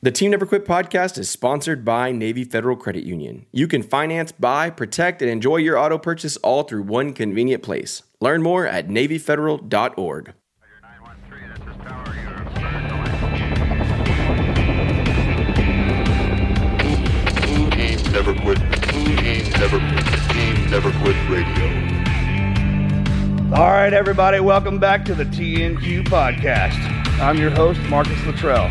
The Team Never Quit podcast is sponsored by Navy Federal Credit Union. You can finance, buy, protect, and enjoy your auto purchase all through one convenient place. Learn more at NavyFederal.org. Team Never Quit. Team Never Quit. Team Never Quit Radio. All right, everybody, welcome back to the TNQ podcast. I'm your host, Marcus Luttrell.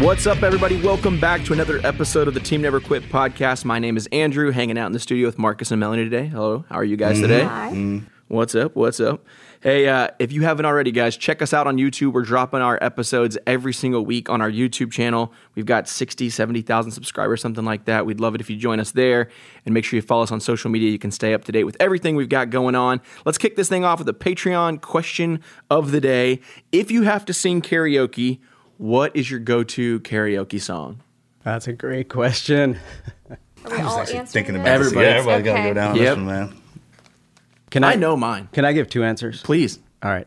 What's up, everybody? Welcome back to another episode of the Team Never Quit podcast. My name is Andrew, hanging out in the studio with Marcus and Melanie today. Hello, how are you guys today? Hi. What's up? What's up? Hey, uh, if you haven't already, guys, check us out on YouTube. We're dropping our episodes every single week on our YouTube channel. We've got 60, 70,000 subscribers, something like that. We'd love it if you join us there and make sure you follow us on social media. You can stay up to date with everything we've got going on. Let's kick this thing off with a Patreon question of the day. If you have to sing karaoke, what is your go to karaoke song? That's a great question. Are we all answering Thinking this? about Everybody. this. Yeah, everybody's got to Okay. go down on Yep. this one, man. Can I know mine. Can I give two answers? Please. All right.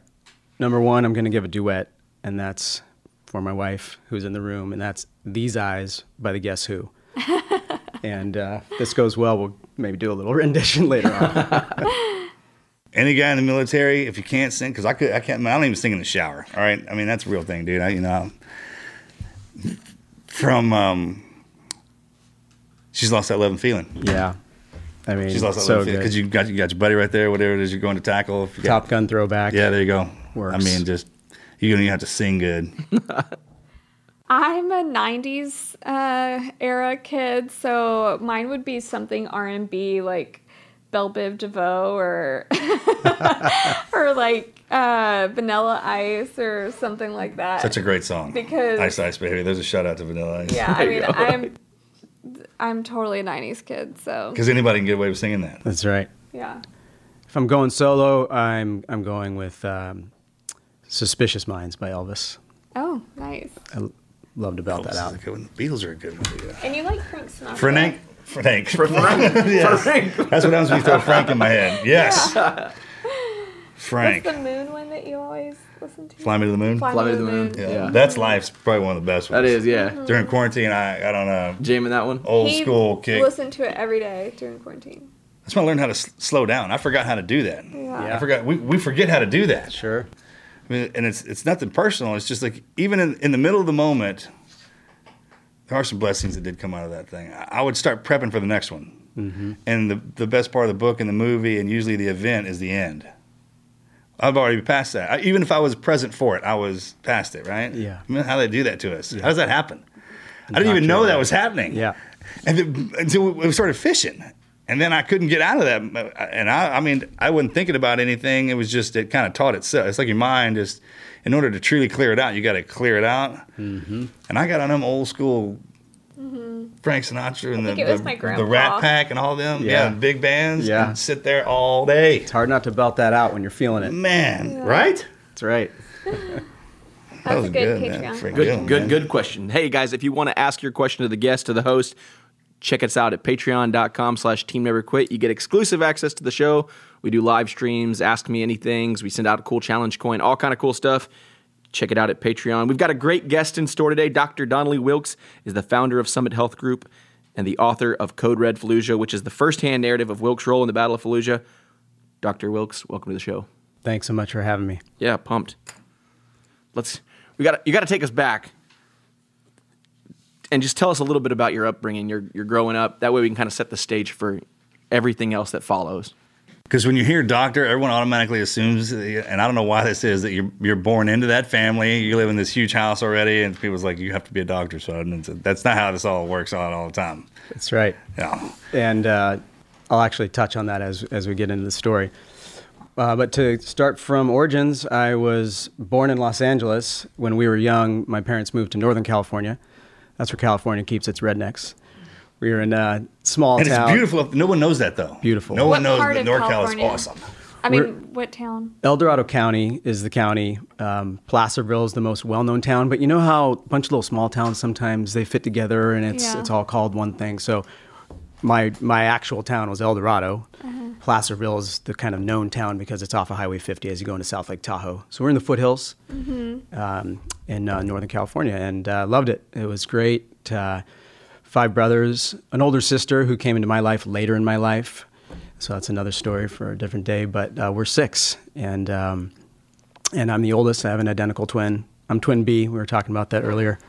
Number one, I'm going to give a duet, and that's for my wife who's in the room, and that's These Eyes by the Guess Who. and uh, if this goes well, we'll maybe do a little rendition later on. Any guy in the military, if you can't sing, because I could, I can't. I don't even sing in the shower. All right, I mean that's a real thing, dude. I, you know, from um, she's lost that love and feeling. yeah. I mean, She's lost that so love and feeling good. because you got you got your buddy right there, whatever it is you're going to tackle. If you got- Top Gun throwback. Yeah, there you go. Works. I mean, just you're gonna have to sing good. I'm a '90s uh, era kid, so mine would be something R&B like Bell Biv DeVoe or or like uh, Vanilla Ice or something like that. Such a great song. Because- Ice Ice Baby. There's a shout out to Vanilla Ice. yeah, I mean, I'm I'm totally a '90s kid, so Because anybody can get away with singing that. That's right. yeah. If I'm going solo, I'm I'm going with um, "Suspicious Minds" by Elvis. Oh, nice. I l- loved about belt that album. is out. a good one. Beatles are a good one. Yeah. And you like Frank Sinatra? Frank. Frank. Yes. That's what happens when you throw Frank in my head. Yes. Frank. What's the moon one that you always listen to? Fly me to the moon. Fly Fly Me Me to the Moon. Yeah. Yeah. That's life's probably one of the best ones. That is, yeah. Mm-hmm. During quarantine, I, I don't uh, know. Jamming that one. Old He school kick. Listen to it every day during quarantine. That's when I learned how to s- slow down. I forgot how to do that. Yeah. I forgot. We, we forget how to do that. Sure. I mean, and it's it's nothing personal. It's just like even in, in the middle of the moment, there are some blessings that did come out of that thing. I, would start prepping for the next one, Mm-hmm. and the the best part of the book and the movie and usually the event is the end. I've already passed that. I, even if I was present for it, I was past it. Right? Yeah. I mean, how they do that to us? How does that happen? I didn't even know that was happening. Yeah. And then, until we started fishing. And then I couldn't get out of that. And I, I mean, I wasn't thinking about anything. It was just, it kind of taught itself. It's like your mind just, in order to truly clear it out, you got to clear it out. Mm-hmm. And I got on them old school Frank Sinatra and the, think it was the, the. Rat Pack and all them. Yeah. Yeah. big bands. Yeah. And sit there all day. It's hard not to belt that out when you're feeling it. Man, right? That's right. That That's was a good man. Patreon. Freaking Good, one, good, man. good question. Hey guys, if you want to ask your question to the guest, to the host, check us out at patreon.com slash team never quit. You get exclusive access to the show. We do live streams, ask me anythings. We send out a cool challenge coin, all kind of cool stuff. Check it out at Patreon. We've got a great guest in store today. Dr. Donnelly Wilkes is the founder of Summit Health Group and the author of Code Red Fallujah, which is the first-hand narrative of Wilkes' role in the Battle of Fallujah. Dr. Wilkes, welcome to the show. Thanks so much for having me. Yeah, pumped. Let's we got you got to take us back. and just tell us a little bit about your upbringing, your your growing up. That way, we can kind of set the stage for everything else that follows. Because when you hear doctor, everyone automatically assumes, and I don't know why this is, that you're you're born into that family. You live in this huge house already, and people's like, you have to be a doctor. So that's not how this all works out all the time. That's right. Yeah. and uh, I'll actually touch on that as as we get into the story. Uh, but to start from origins, I was born in Los Angeles. When we were young, my parents moved to Northern California. That's where California keeps its rednecks. We were in a small And town. it's beautiful. No one knows that though. Beautiful. No What one knows part that NorCal California? is awesome. I mean, We're- what town? El Dorado County is the county. Um, Placerville is the most well-known town. But you know how a bunch of little small towns sometimes they fit together and it's Yeah. it's all called one thing. So my my actual town was El Dorado. Placerville is the kind of known town because it's off of Highway 50 as you go into South Lake Tahoe. So we're in the foothills um, in uh, Northern California and uh, loved it. It was great. Uh, five brothers, an older sister who came into my life later in my life. So that's another story for a different day. But uh, we're six, and um, and I'm the oldest. I have an identical twin. I'm twin B. We were talking about that earlier.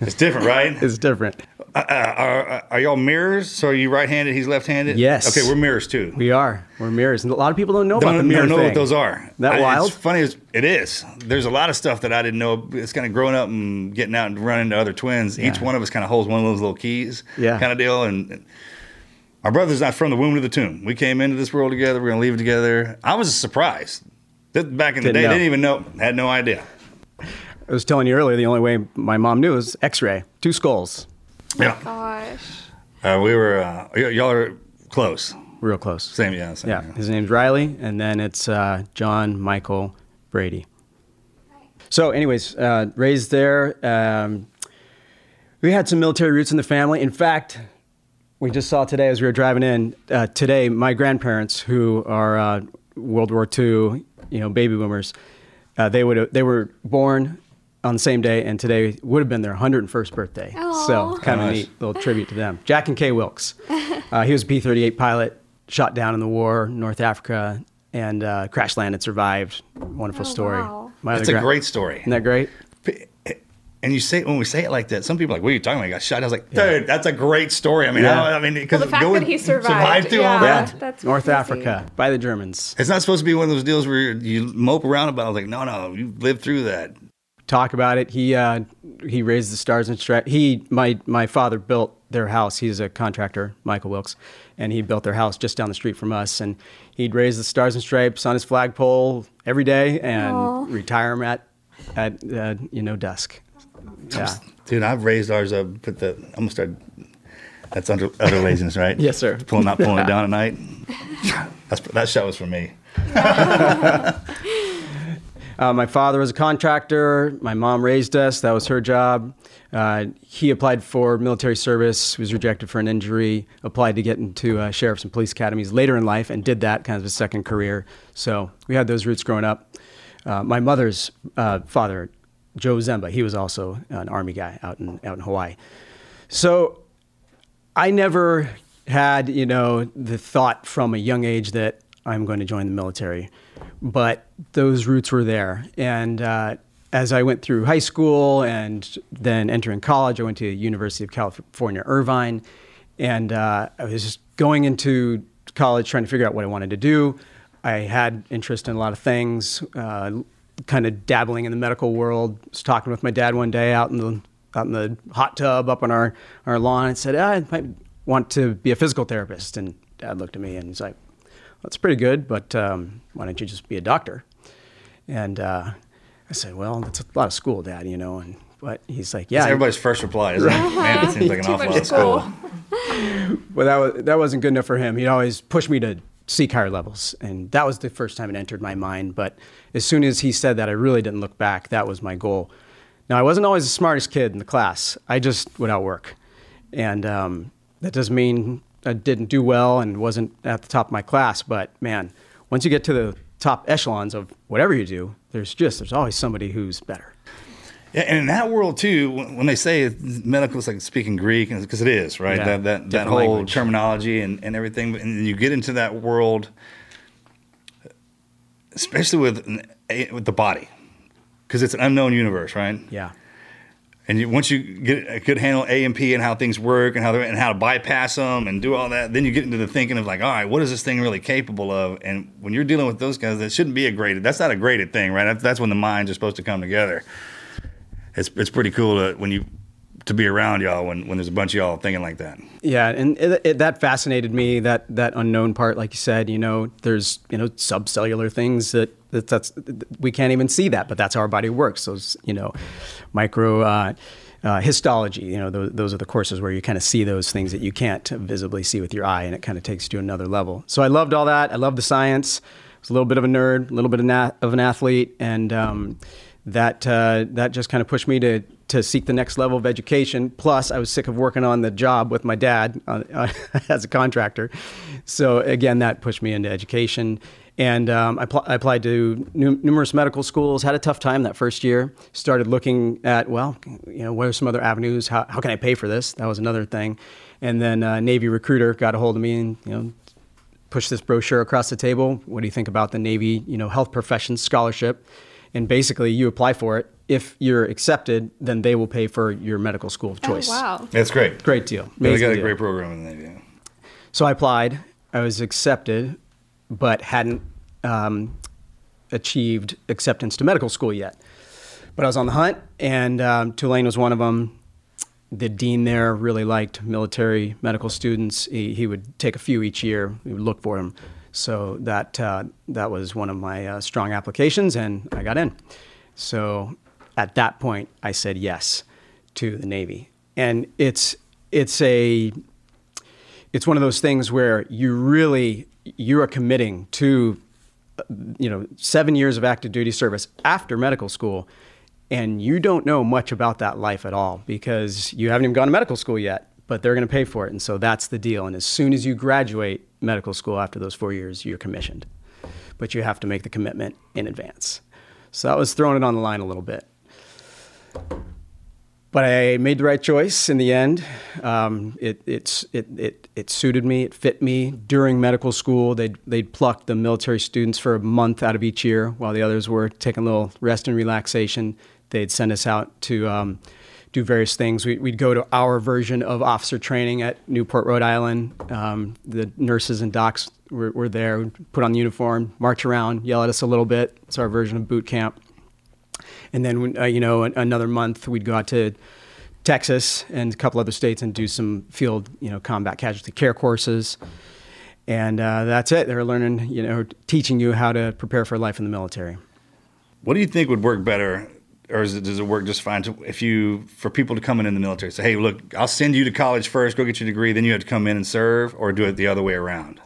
It's different, right? It's different. Uh, are, are y'all mirrors? So are you right-handed? He's left-handed. Yes. Okay, we're mirrors too. We are. We're mirrors, and a lot of people don't know about don't, the mirror don't know thing. what those are. That I- wild? It's funny as it is. There's a lot of stuff that I didn't know. It's kind of growing up and getting out and running into other twins. Each one of us kind of holds one of those little keys, Yeah. kind of deal. And, and our brother's not from the womb to the tomb. We came into this world together. We're gonna leave it together. I was surprised. Back in the Didn't day, know. didn't even know. Had no idea. I was telling you earlier. The only way my mom knew was X-ray, two skulls, Yeah. Gosh. Uh, we were. Uh, y- y'all are close. real close. Same. Yeah. Same, Yeah, his name's Riley, and then it's uh, John Michael Brady. So, anyways, uh, raised there. Um, we had some military roots in the family. In fact, we just saw today as we were driving in. Uh, today, my grandparents, who are uh, World War II, you know, baby boomers, uh, they would they were born on the same day, and today would have been their 101st birthday. So, kind of a Nice. neat little tribute to them. Jack and Kay Wilkes. Uh, he was a P 38 pilot, shot down in the war, North Africa, and uh, crash landed, survived. Wonderful Oh, story. wow. My That's other a gra- great story. Isn't that great? And you say when we say it like that, some people are like, "What are you talking about?" He got shot. I was like, "Dude, that's a great story." I mean, Yeah. how, I mean, because Well, the fact that he survived, through all that. That's North crazy. Africa by the Germans. It's not supposed to be one of those deals where you mope around about. it. I was like, "No, no, you lived through that." Talk about it. He uh, he raised the stars and stripes. He my my father built their house. He's a contractor, Michael Wilkes, and he built their house just down the street from us. And he'd raise the stars and stripes on his flagpole every day and Aw. retire them at at uh, you know dusk. Yeah. Dude, I've raised ours up. Put the. I'm gonna start. That's under utter laziness, right? Yes, sir. Pulling not pulling it down at night. That's that shot was for me. Uh, my father was a contractor. My mom raised us. That was her job. Uh, he applied for military service, was rejected for an injury, applied to get into uh, sheriff's and police academies later in life, and did that kind of a second career. So we had those roots growing up. Uh, my mother's uh, father, Joe Zemba, he was also an army guy out in out in Hawaii. So I never had, you know, the thought from a young age that I'm going to join the military, but those roots were there. And uh, as I went through high school and then entering college, I went to University of California, Irvine, and uh, I was just going into college trying to figure out what I wanted to do. I had interest in a lot of things, uh, kind of dabbling in the medical world. was talking with my dad one day out in the out in the hot tub up on our, our lawn and said, "Ah, I might want to be a physical therapist. And dad looked at me and he's like, that's pretty good, but um, why don't you just be a doctor? And uh, I said, well, that's a lot of school, dad, you know. And but he's like, yeah, That's everybody's first reply, isn't it? Man, it seems like an awful lot of school. school. Well, that was that wasn't good enough for him. He'd always push me to seek higher levels, and that was the first time it entered my mind. But as soon as he said that, I really didn't look back. That was my goal. Now, I wasn't always the smartest kid in the class. I just would outwork, and um, that doesn't mean I didn't do well and wasn't at the top of my class. But man, once you get to the top echelons of whatever you do, there's just there's always somebody who's better. Yeah, and in that world too, when they say medical is like speaking Greek, because it is, right? Yeah, that that, that whole language. terminology and, and everything, and you get into that world, especially with eh, with the body, because it's an unknown universe, right? Yeah. And you, once you get a good handle A and P and how things work and how and how to bypass them and do all that, then you get into the thinking of like, all right, what is this thing really capable of? And when you're dealing with those guys, that shouldn't be a graded. That's not a graded thing, right? That's, when the minds are supposed to come together. It's it's pretty cool to, when you to be around y'all when, when there's a bunch of y'all thinking like that. Yeah, and it, it, that fascinated me. That that unknown part, like you said, you know, there's you know subcellular things that, that that's we can't even see that, but that's how our body works. Those you know, micro. Uh, uh, histology, you know, those, those, are the courses where you kind of see those things that you can't visibly see with your eye, and it kind of takes you to another level. So I loved all that. I loved the science. I was a little bit of a nerd, a little bit of, na- of an athlete, and um, that uh, that just kind of pushed me to to seek the next level of education. Plus, I was sick of working on the job with my dad uh, as a contractor. So again, that pushed me into education. And um, I, pl- I, applied to nu- numerous medical schools. Had a tough time that first year. Started looking at well, you know, what are some other avenues? How, how can I pay for this? That was another thing. And then uh, Navy recruiter got a hold of me and you know pushed this brochure across the table. What do you think about the Navy, you know, health professions scholarship? And basically, you apply for it if you're accepted, then they will pay for your medical school of choice. Oh, choice. wow. That's great. Great deal. Yeah, they got a deal. great program in the Navy. So I applied. I was accepted, but hadn't um, achieved acceptance to medical school yet. But I was on the hunt, and um, Tulane was one of them. The dean there really liked military medical students. He, he would take a few each year. We would look for them. So that uh, that was one of my uh, strong applications, and I got in. So at that point, I said yes to the Navy, and it's it's a it's one of those things where you really you are committing to you know seven years of active duty service after medical school and you don't know much about that life at all because you haven't even gone to medical school yet but they're going to pay for it and so that's the deal. And as soon as you graduate medical school after those four years you're commissioned. But you have to make the commitment in advance. So that was throwing it on the line a little bit but I made the right choice in the end. Um, it, it's, it, it, it suited me, it fit me. During medical school, they'd, they'd pluck the military students for a month out of each year while the others were taking a little rest and relaxation. They'd send us out to um, do various things. We, we'd go to our version of officer training at Newport, Rhode Island. Um, the nurses and docs were, were there, put on the uniform, march around, yell at us a little bit. It's our version of boot camp. And then, uh, you know, another month we'd go out to Texas and a couple other states and do some field, you know, combat casualty care courses. And uh, that's it. They're learning, you know, teaching you how to prepare for life in the military. What do you think would work better, or is it, does it work just fine to, if you for people to come in in the military? Say, hey, look, I'll send you to college first, go get your degree, then you have to come in and serve, or do it the other way around,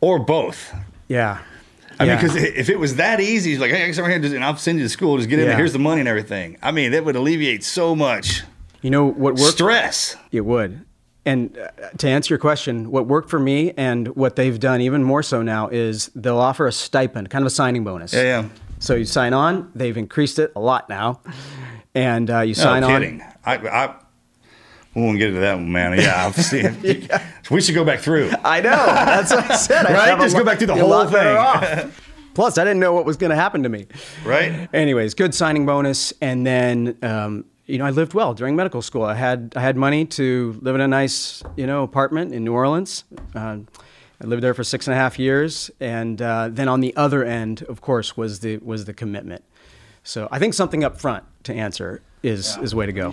or both. Yeah. I mean, because if it was that easy, it's like, hey, come here, just- and I'll send you to school, just get in there. Here's the money and everything. I mean, that would alleviate so much You know what worked? stress. It would. And uh, to answer your question, what worked for me and what they've done even more so now is they'll offer a stipend, kind of a signing bonus. Yeah, yeah. So you sign on. They've increased it a lot now, and uh, you sign no on. kidding. I, I we won't get into that one, man. Yeah, I've seen. We should go back through. I know. That's what I said. I Right? Just go back through the you're a lot whole thing. Plus, I didn't know what was going to happen to me. Right? Anyways, good signing bonus, and then um, you know I lived well during medical school. I had I had money to live in a nice you know apartment in New Orleans. Uh, I lived there for six and a half years, and uh, then on the other end, of course, was the was the commitment. So I think something up front to answer is is the way to go.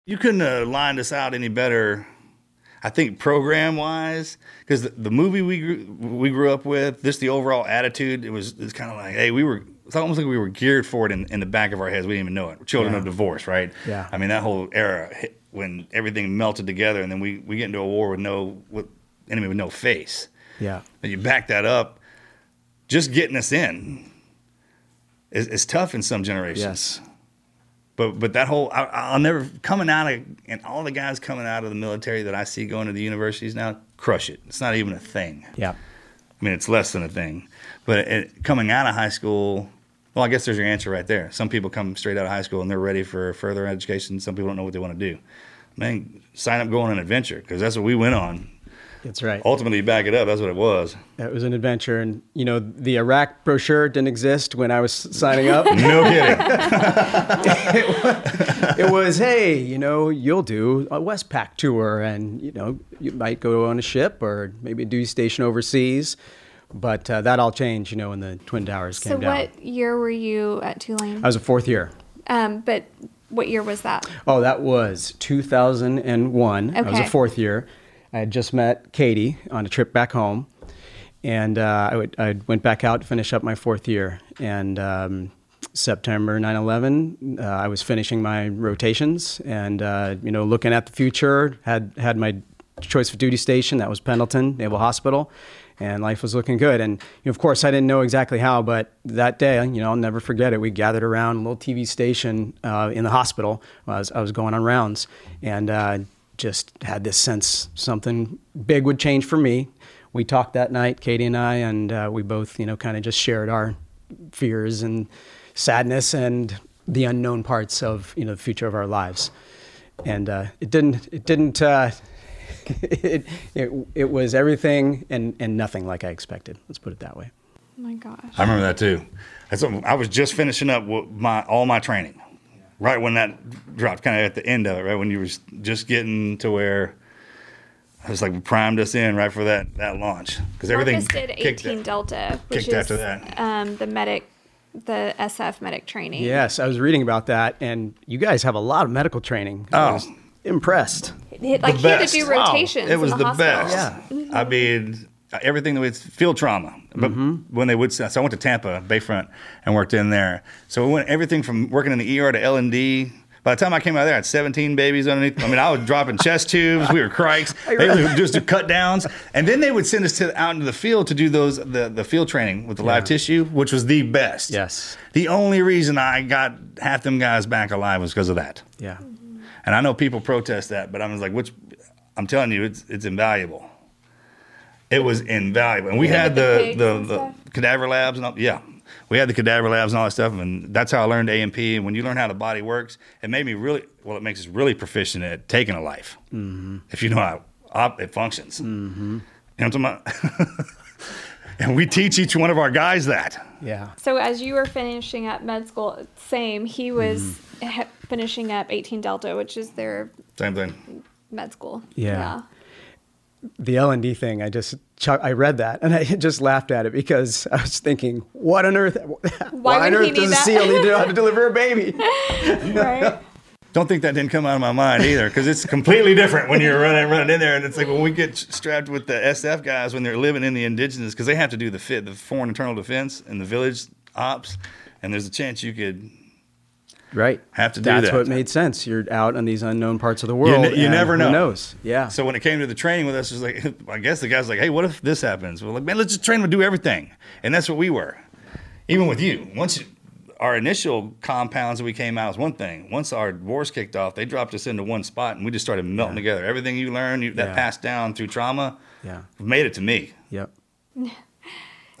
You couldn't uh, have lined us out any better, I think, program wise, because the, the movie we grew, we grew up with, just the overall attitude, it was it's kind of like, hey, we were. It's almost like we were geared for it in, in the back of our heads. We didn't even know it. We're children Yeah. of divorce, right? Yeah. I mean, that whole era hit when everything melted together, and then we, we get into a war with no with enemy with no face. Yeah. And you back that up, just getting us in is, is tough in some generations. Yes. But but that whole I, I'll never coming out of and all the guys coming out of the military that I see going to the universities now crush it. It's not even a thing. Yeah. I mean, it's less than a thing. But it, coming out of high school, well, I guess there's your answer right there. Some people come straight out of high school and they're ready for further education. Some people don't know what they want to do. Man, sign up, go on an adventure because that's what we went on. That's right. Ultimately, you back it up. That's what it was. It was an adventure, and you know the Iraq brochure didn't exist when I was signing up. No kidding. it was, hey, you know, you'll do a Westpac tour, and you know, you might go on a ship or maybe a duty station overseas. But uh, that all changed, you know, when the Twin Towers came down. So what year were you at Tulane? I was a fourth year. Um, but what year was that? Oh, that was 2001. I was a fourth year. I had just met Katie on a trip back home, and uh, I, would, I went back out to finish up my fourth year. And um, September 9/11, uh, I was finishing my rotations and uh, you know looking at the future. Had had my choice of duty station. That was Pendleton Naval Hospital. And life was looking good. And you know, of course, I didn't know exactly how, but that day, you know, I'll never forget it. We gathered around a little TV station uh, in the hospital. I was, I was going on rounds, and uh, just had this sense something big would change for me. We talked that night, Katie and I, and uh, we both, you know, kind of just shared our fears and sadness and the unknown parts of, you know, the future of our lives. And uh, it didn't, it didn't, uh, it, it, it was everything and, and nothing like I expected. Let's put it that way. Oh my gosh. I remember that too. I was just finishing up with my all my training, right when that dropped, kind of at the end of it, right when you were just getting to where I was like primed us in right for that that launch because everything Marcus did kicked 18 it. Delta, which is after that. Um, the medic, the SF medic training. Yes, I was reading about that, and you guys have a lot of medical training. I Oh. was impressed. It- like The he had to do Wow. rotations. It was in the, the, best. Yeah. I mean, everything that was field trauma. But when they would, so I went to Tampa Bayfront and worked in there. So we went everything from working in the ER to L and D. By the time I came out there, I had 17 babies underneath. I mean, I was dropping chest tubes. We were crics. They would just do cut downs, and then they would send us to out into the field to do those the, the field training with the live tissue, which was the best. Yes. The only reason I got half them guys back alive was because of that. Yeah. And I know people protest that, but I was like, which I'm telling you, it's it's invaluable. It was invaluable. And we Yeah, had the the the, the, cadaver labs and all yeah. We had the cadaver labs and all that stuff, and that's how I learned A&P. And when you learn how the body works, it made me really well. It makes us really proficient at taking a life if you know how op- it functions. Mm-hmm. You know what I'm talking about? and we teach each one of our guys that. Yeah. So as you were finishing up med school, same. He was Mm-hmm. he- finishing up 18 Delta, which is their Same thing. med school. Yeah. The L and D thing, I just chuck, I read that and I just laughed at it because I was thinking, what on earth? Why, on earth does a that? SEAL need to know how to deliver a baby? right. Don't think that didn't come out of my mind either, because it's completely different when you're running running in there, and it's like when we get strapped with the SF guys when they're living in the indigenous, because they have to do the fit, the foreign internal defense and the village ops, and there's a chance you could Right. have to do That's that. what made sense. You're out on these unknown parts of the You, world. you and never know. Who knows? Yeah. So when it came to the training with us, it was like, I guess the guy's like, hey, what if this happens? We're like, man, let's just train them to do everything, and that's what we were. Even with you, once you, our initial compounds that we came out was one thing. Once our wars kicked off, they dropped us into one spot, and we just started melting together. Everything you learned, you, that Yeah. passed down through trauma, Yeah. made it to me. Yep.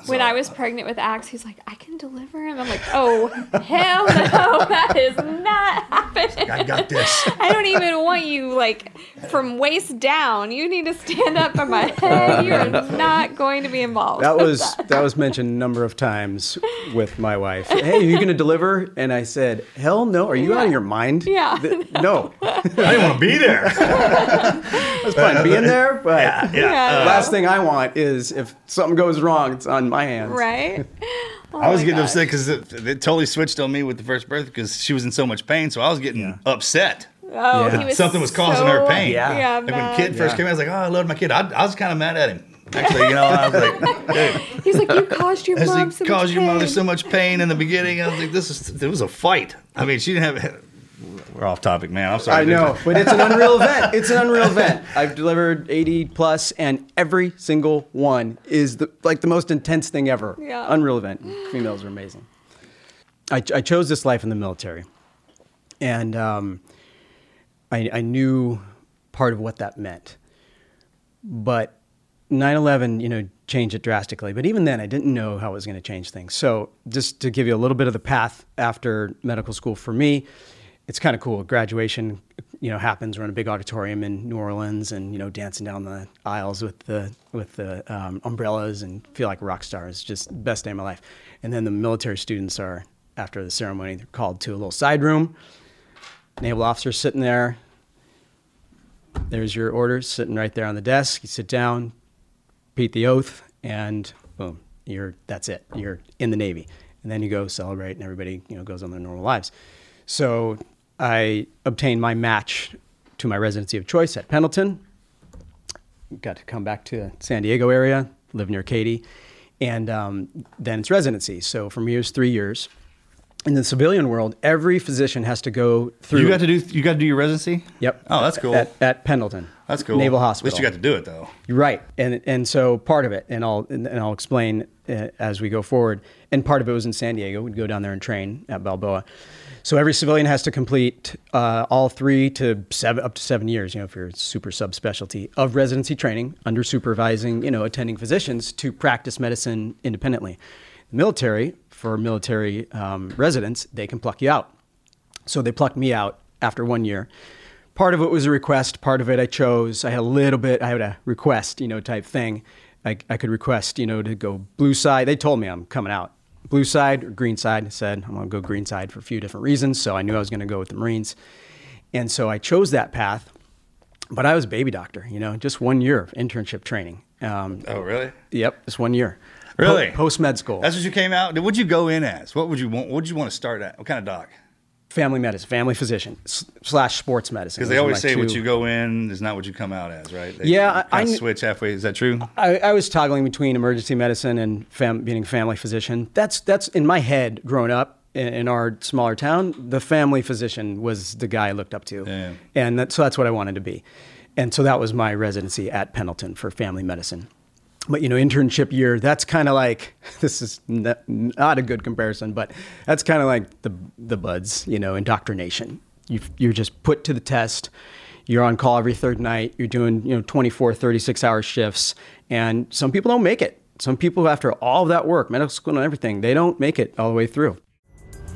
When I was pregnant with Axe, he's like, I can deliver him. I'm like, oh, hell no, that is not happening. I got this. I don't even want you, like, from waist down. You need to stand up on my head. You are not going to be involved. That was that was mentioned a number of times with my wife. Hey, are you going to deliver? And I said, Hell no. Are you out of your mind? Yeah. Th- no. I didn't want to be there. That's fine being there, but yeah. Yeah. the uh, last thing I want is if something goes wrong, it's on my hands. right? Oh I was getting God. upset because it, it totally switched on me with the first birth because she was in so much pain. So I was getting upset. Oh, Yeah. he was Something was causing her pain. Yeah. Yeah, Like when kid first Yeah. came, I was like, "Oh, I love my kid." I, I was kind of mad at him. Actually, you know, I was like, "Dude, He's like, you caused your mom it so caused much your mother so much pain in the beginning. I was like, this is it was a fight. I mean, she didn't have. We're off topic, man. I'm sorry. I know, but it's an unreal event. It's an unreal event. I've delivered 80 plus, and every single one is the like the most intense thing ever. Yeah. Unreal event. Females are amazing. I, I chose this life in the military, and um, I, I knew part of what that meant. But 9/11, you know, changed it drastically. But even then, I didn't know how it was going to change things. So, just to give you a little bit of the path after medical school for me, it's kind of cool. Graduation, you know, happens. We're in a big auditorium in New Orleans, and you know, dancing down the aisles with the with the um, umbrellas, and feel like rock stars. Just best day of my life. And then the military students are after the ceremony. They're called to a little side room. Naval officer sitting there. There's your orders sitting right there on the desk. You sit down, repeat the oath, and boom, you're that's it. You're in the Navy, and then you go celebrate, and everybody you know goes on their normal lives. So I obtained my match to my residency of choice at Pendleton. Got to come back to San Diego area, live near Katie, and um, then it's residency. So for me, it was three years. In the civilian world, every physician has to go through. You got to do. You got to do your residency. Yep. Oh, that's cool. At, at Pendleton. That's cool. Naval Hospital. At least you got to do it though. Right, and and so part of it, and I'll and, and I'll explain uh, as we go forward. And part of it was in San Diego. We'd go down there and train at Balboa. So every civilian has to complete uh, all three to seven, up to seven years. You know, if you're super subspecialty of residency training under supervising, you know, attending physicians to practice medicine independently. The military, for military um, residents, they can pluck you out. So they plucked me out after one year. Part of it was a request. Part of it I chose. I had a little bit. I had a request, you know, type thing. I, I could request, you know, to go blue side. They told me I'm coming out blue side or green side. I said I'm going to go green side for a few different reasons. So I knew I was going to go with the Marines, and so I chose that path. But I was a baby doctor, you know, just one year of internship training. Um, Oh, really? Yep, just one year. Really? Post med school. That's what you came out. What'd you go in as? What would you want? What would you want to start at? What kind of doc? Family medicine, family physician slash sports medicine. Because they always say what you go in is not what you come out as, right? They Yeah, I- I switch halfway. Is that true? I, I was toggling between emergency medicine and fam, being a family physician. That's that's in my head. Growing up in, in our smaller town, the family physician was the guy I looked up to, Yeah. and that, so that's what I wanted to be. And so that was my residency at Pendleton for family medicine. But you know, internship year, that's kind of like this is not a good comparison, but that's kind of like the the BUD/S, you know, indoctrination. You you're just put to the test. You're on call every third night. You're doing, you know, 24, 36 hour shifts. And some people don't make it. Some people, after all of that work, medical school and everything, they don't make it all the way through.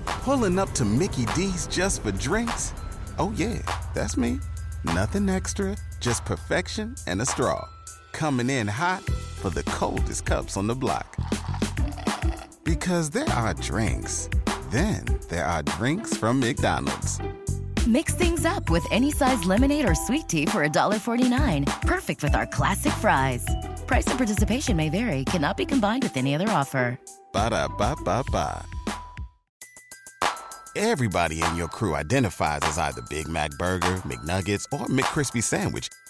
Pulling up to Mickey D's just for drinks? Oh, yeah, that's me. Nothing extra, just perfection and a straw. Coming in hot for the coldest cups on the block. Because there are drinks, then there are drinks from McDonald's. Mix things up with any size lemonade or sweet tea for $1.49. Perfect with our classic fries. Price and participation may vary, cannot be combined with any other offer. Ba da ba ba ba. Everybody in your crew identifies as either Big Mac Burger, McNuggets, or McCrispy Sandwich.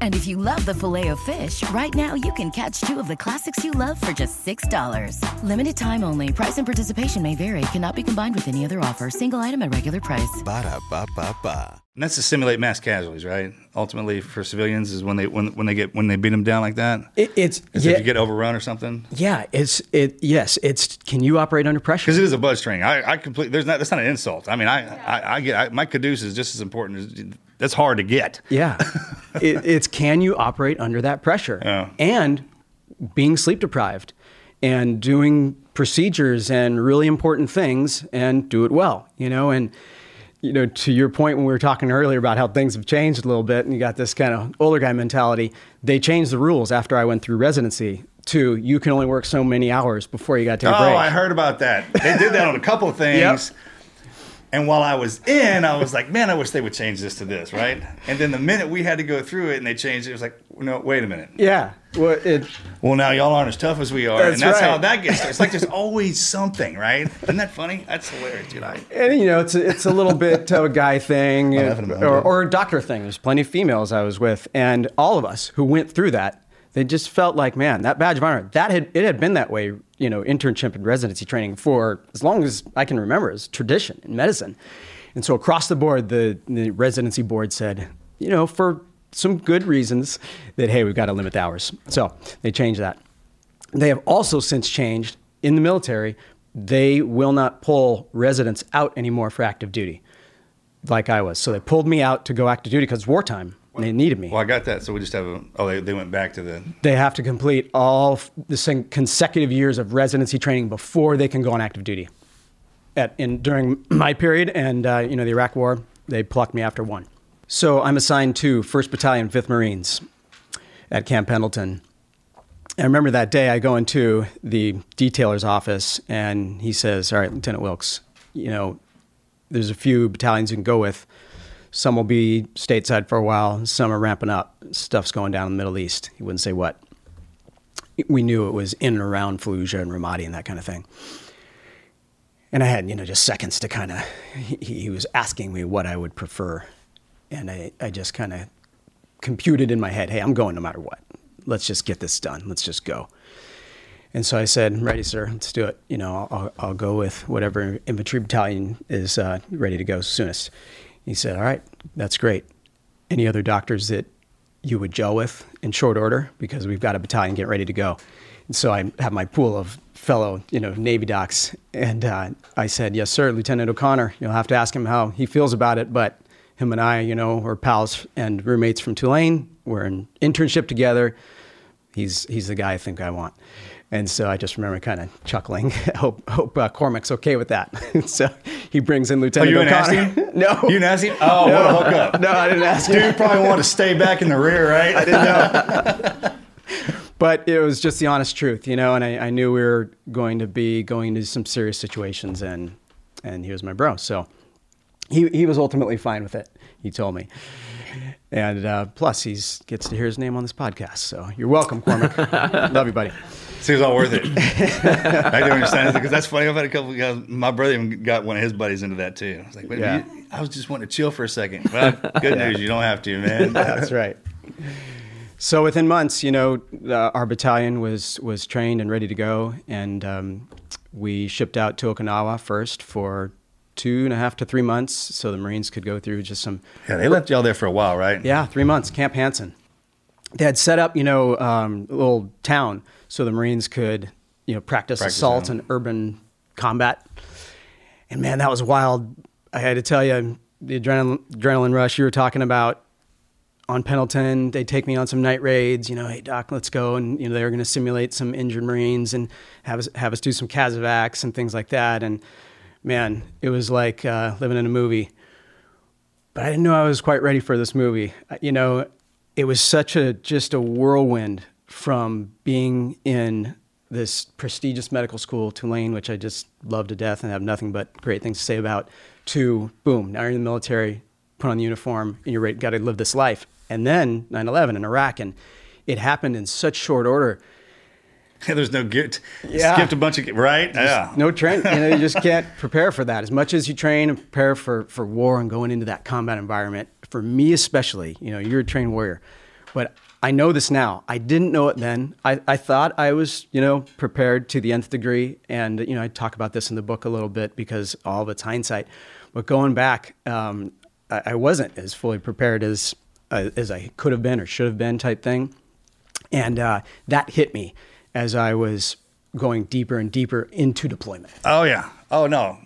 And if you love the filet of fish, right now you can catch two of the classics you love for just $6. Limited time only. Price and participation may vary. Cannot be combined with any other offer. Single item at regular price. Ba-da-ba-ba-ba. And that's to simulate mass casualties, right? Ultimately, for civilians, is when they when, when they get when they beat them down like that. It, it's Is yeah, if you get overrun or something. yeah, it's it. Yes, it's. Can you operate under pressure? Because it is a buzz string. I, I completely. There's not. That's not an insult. I mean, I, I, I get. I, my caduce is just as important as. That's hard to get. Yeah. it, it's can you operate under that pressure? Yeah. And being sleep deprived and doing procedures and really important things and do it well, you know? And, you know, to your point when we were talking earlier about how things have changed a little bit and you got this kind of older guy mentality, they changed the rules after I went through residency to you can only work so many hours before you got to take a Oh. I heard about that. They did that on a couple of things. And while I was in, I was like, man, I wish they would change this to this, right? And then the minute we had to go through it and they changed it, it was like, no, wait a minute. Yeah. Well, it, Well, now y'all aren't as tough as we are. That's and that's how that gets started. It's like there's always something, right? Isn't that funny? That's hilarious, dude. I, And you know, it's a, it's a little bit of a guy thing or, or a doctor thing. There's plenty of females I was with, and all of us who went through that, they just felt like, man, that badge of honor, that had it had been that way, you know, internship and residency training for as long as I can remember, as tradition in medicine. And so across the board, the, the residency board said, you know, for some good reasons, that hey, we've got to limit the hours. So they changed that. They have also since changed in the military. They will not pull residents out anymore for active duty, like I was. So they pulled me out to go active duty because it's wartime. And they needed me. well, I got that. So we just have a, oh, they, they went back to the, They have to complete all the same consecutive years of residency training before they can go on active duty. At, in, during my period and uh, you know the Iraq War, they plucked me after one. So I'm assigned to 1st Battalion, 5th Marines at Camp Pendleton. I remember that day I go into the detailer's office and he says, All right, Lieutenant Wilkes, you know, there's a few battalions you can go with. Some will be stateside for a while, some are ramping up. Stuff's going down in the Middle East. He wouldn't say what. We knew it was in and around Fallujah and Ramadi and that kind of thing. And I had, you know, just seconds to kind of, he, he was asking me what I would prefer. And I, I just kind of computed in my head, hey, I'm going no matter what. Let's just get this done. Let's just go. And so I said, ready, sir. Let's do it. You know, I'll, I'll go with whatever infantry battalion is uh, ready to go soonest. He said, all right, that's great. Any other doctors that you would gel with in short order? Because we've got a battalion getting ready to go. And so I have my pool of fellow, you know, Navy docs. And uh, I said, yes, sir, Lieutenant O'Connor. You'll have to ask him how he feels about it. But him and I, you know, we're pals and roommates from Tulane. We're in internship together. He's, he's the guy I think I want. And so I just remember kind of chuckling. hope hope uh, Cormac's okay with that. so he brings in oh, Lieutenant you didn't ask O'Connor. no, You didn't ask him? Oh, what a hookup. no, I didn't ask him. Dude probably wanted to stay back in the rear, right? I didn't know. but it was just the honest truth, you know. And I, I knew we were going to be going to some serious situations, and and he was my bro, so he he was ultimately fine with it. He told me, and uh, plus he's gets to hear his name on this podcast, so you're welcome, Cormac. Love you, buddy. See, it was all worth it. I do understand it because that's funny. I've had a couple of guys. My brother even got one of his buddies into that too. I was like, Yeah. you, I was just wanting to chill for a second. Well, good news, you don't have to, man. That's right. So within months, you know, uh, our battalion was was trained and ready to go, and um, we shipped out to Okinawa first for two and a half to three months, so the Marines could go through just some Yeah, they left y'all there for a while, right? yeah, three months, Camp Hansen. They had set up, you know, um, a little town so the Marines could, you know, practice, Practice assault and urban combat. And man, that was wild. I had to tell you, the adrenaline, adrenaline rush you were talking about on Pendleton, they take me on some night raids. You know, hey doc, let's go, and you know they were going to simulate some injured Marines and have us have us do some CASEVACs and things like that. And man, it was like uh, living in a movie. But I didn't know I was quite ready for this movie. You know, it was such a just a whirlwind from being in this prestigious medical school, Tulane, which I just love to death and have nothing but great things to say about, to boom, now you're in the military, put on the uniform, and you're right got to live this life. And then 9 11 in Iraq, and it happened in such short order. Yeah, There's no get. Yeah. Skipped a bunch of right. Yeah. No train. You know, you just can't prepare for that. As much as you train and prepare for, for war and going into that combat environment, for me especially, you know, you're a trained warrior. But I know this now. I didn't know it then. I, I thought I was, you know, prepared to the nth degree. And, you know, I talk about this in the book a little bit because all of it's hindsight. But going back, um, I, I wasn't as fully prepared as, uh, as I could have been or should have been type thing. And uh, that hit me as I was going deeper and deeper into deployment. Oh yeah. Oh no.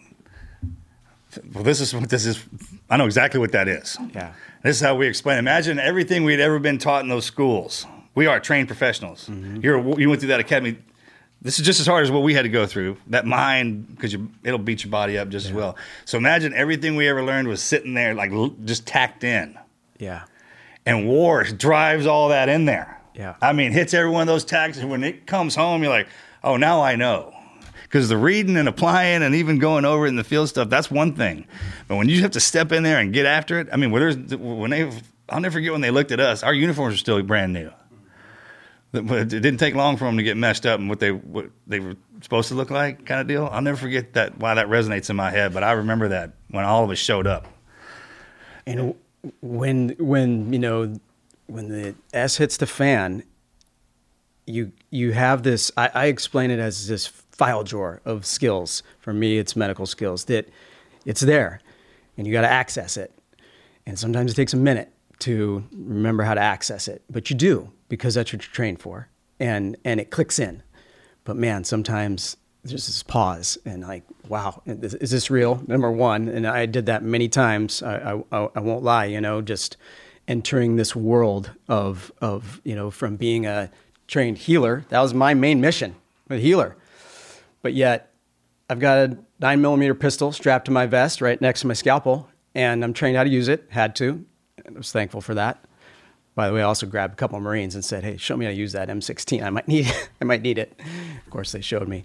Well, this is what this is. I know exactly what that is. Yeah. This is how we explain. Imagine everything we'd ever been taught in those schools. We are trained professionals. Mm-hmm. You're, you went through that academy. This is just as hard as what we had to go through. That mind, because it'll beat your body up just as well. So imagine everything we ever learned was sitting there, like l- just tacked in. Yeah. And war drives all that in there. Yeah. I mean, hits every one of those tags, and when it comes home, you're like, oh, now I know. Because the reading and applying and even going over it in the field stuff, that's one thing. But when you have to step in there and get after it, I mean, when, they, I'll never forget when they looked at us, our uniforms were still brand new. But it didn't take long for them to get messed up and what they what they were supposed to look like, kind of deal. I'll never forget that why that resonates in my head. But I remember that when all of us showed up. And when when you know when the S hits the fan, you you have this. I, I explain it as this file drawer of skills. For me, it's medical skills that it's there, and you got to access it. And sometimes it takes a minute to remember how to access it, but you do because that's what you're trained for, and and it clicks in. But man, sometimes there's this pause and like, wow, is, is this real? Number one, and I did that many times. I, I, I won't lie, you know, just entering this world of of you know from being a trained healer. That was my main mission, a healer. But yet, I've got a nine millimeter pistol strapped to my vest right next to my scalpel, and I'm trained how to use it. Had to, and I was thankful for that. By the way, I also grabbed a couple of Marines and said, "Hey, show me how to use that M16. I might need, it. I might need it." Of course, they showed me.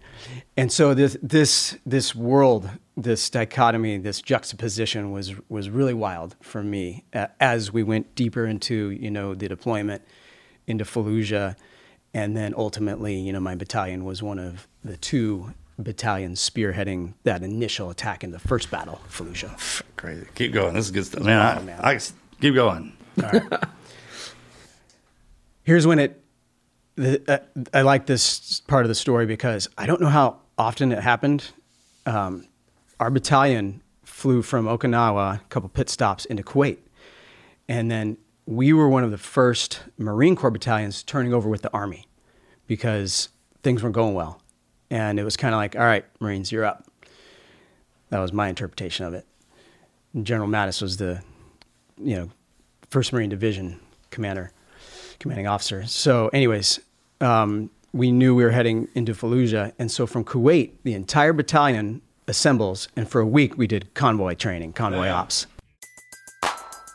And so this, this, this world, this dichotomy, this juxtaposition was was really wild for me as we went deeper into, you know, the deployment into Fallujah, and then ultimately, you know, my battalion was one of the two battalions spearheading that initial attack in the first battle, Fallujah. Crazy. Keep going. This is good stuff, man. I, man. I, keep going. Here's when it. The, uh, I like this part of the story because I don't know how often it happened. Um, our battalion flew from Okinawa, a couple pit stops into Kuwait, and then we were one of the first Marine Corps battalions turning over with the Army because things weren't going well, and it was kind of like, all right, Marines, you're up. That was my interpretation of it. General Mattis was the, you know, First Marine Division commander commanding officer. So, anyways, um, we knew we were heading into Fallujah, and so from Kuwait, the entire battalion assembles, and for a week we did convoy training, convoy ops.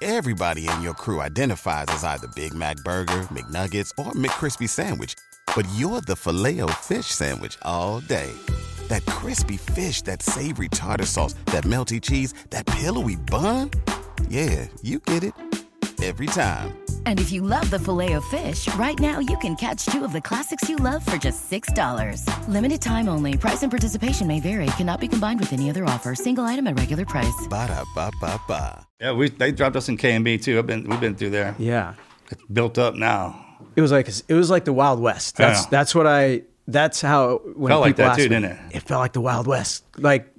Everybody in your crew identifies as either Big Mac Burger, McNuggets, or McCrispy Sandwich. But you're the filet o fish Sandwich all day. That crispy fish, that savory tartar sauce, that melty cheese, that pillowy bun. Yeah, you get it. Every time. And if you love the filet of fish, right now you can catch two of the classics you love for just $6. Limited time only. Price and participation may vary. Cannot be combined with any other offer. Single item at regular price. Ba-da-ba-ba-ba. Yeah, we they dropped us in K and B too. I've been we've been through there. Yeah, It's built up now. It was like it was like the Wild West. That's that's what I. That's how when Felt like people that ask too, me, didn't it? It felt like the Wild West, like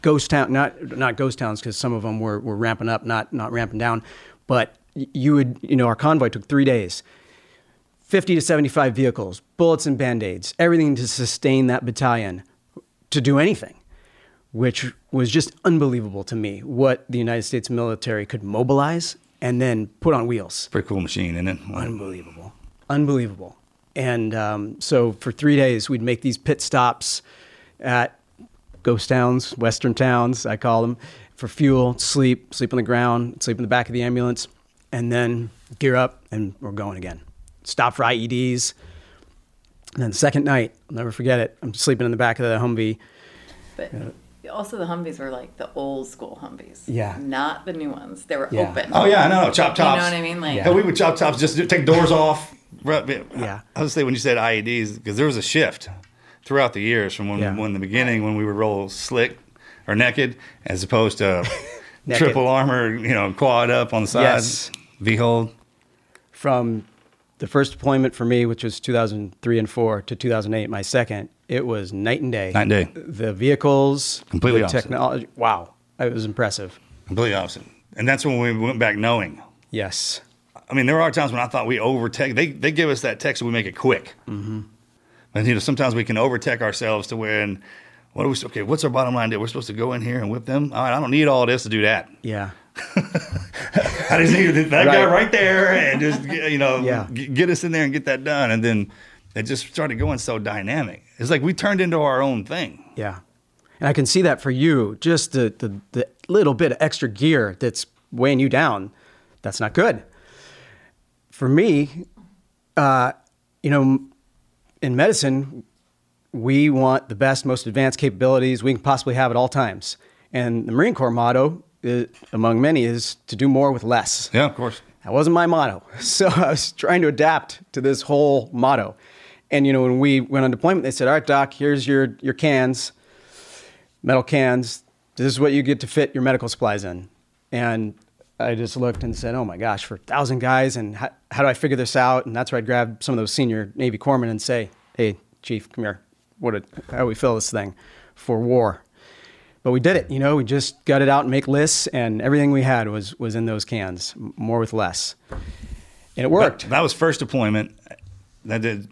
ghost town. Not not ghost towns because some of them were were ramping up, not not ramping down. But you would you know our convoy took three days. 50 to 75 vehicles, bullets and band aids, everything to sustain that battalion to do anything, which was just unbelievable to me what the United States military could mobilize and then put on wheels. Pretty cool machine, isn't it? Unbelievable. Unbelievable. And um, so for three days, we'd make these pit stops at ghost towns, western towns, I call them, for fuel, sleep, sleep on the ground, sleep in the back of the ambulance, and then gear up and we're going again. Stop for IEDs. And then the second night, I'll never forget it. I'm sleeping in the back of the Humvee. But also the Humvees were like the old school Humvees. Yeah. Not the new ones. They were Yeah. open. Oh yeah, I know. Chop tops. You know what I mean? Like Yeah, we would chop tops. Just do- take doors off. Yeah. I was say when you said IEDs because there was a shift throughout the years from when Yeah. when the beginning when we would roll slick or naked as opposed to triple armor, you know, quad up on the sides. Yes. V hold. from the first deployment for me, which was 2003 and four to 2008, my second, it was night and day. Night and day. The vehicles, Completely the opposite. technology. Wow, it was impressive. Completely opposite. And that's when we went back knowing. Yes. I mean, there are times when I thought we overtech. They they give us that text and we make it quick. Mm-hmm. And you know, sometimes we can overtech ourselves to when, what are we? Okay, what's our bottom line? Deal? We're supposed to go in here and whip them. All right, I don't need all this to do that. Yeah. I just need that guy Right. right there and just you know Yeah. get us in there and get that done. And then it just started going so dynamic. It's like we turned into our own thing. Yeah. And I can see that for you, just the, the, the little bit of extra gear that's weighing you down, that's not good. For me, uh, you know, in medicine, we want the best, most advanced capabilities we can possibly have at all times. And the Marine Corps motto, uh, among many, is to do more with less. Yeah, of course. That wasn't my motto. So I was trying to adapt to this whole motto. And you know, when we went on deployment, they said, "All right, doc, here's your your cans, metal cans. This is what you get to fit your medical supplies in." And I just looked and said, "Oh my gosh, for a thousand guys, and how, how do I figure this out?" And that's where I'd grab some of those senior Navy corpsmen and say, "Hey, chief, come here. What? did- How do we fill this thing for war?" But we did it. You know, we just got it out and make lists, and everything we had was was in those cans, more with less, and it worked. That, that was first deployment. That did.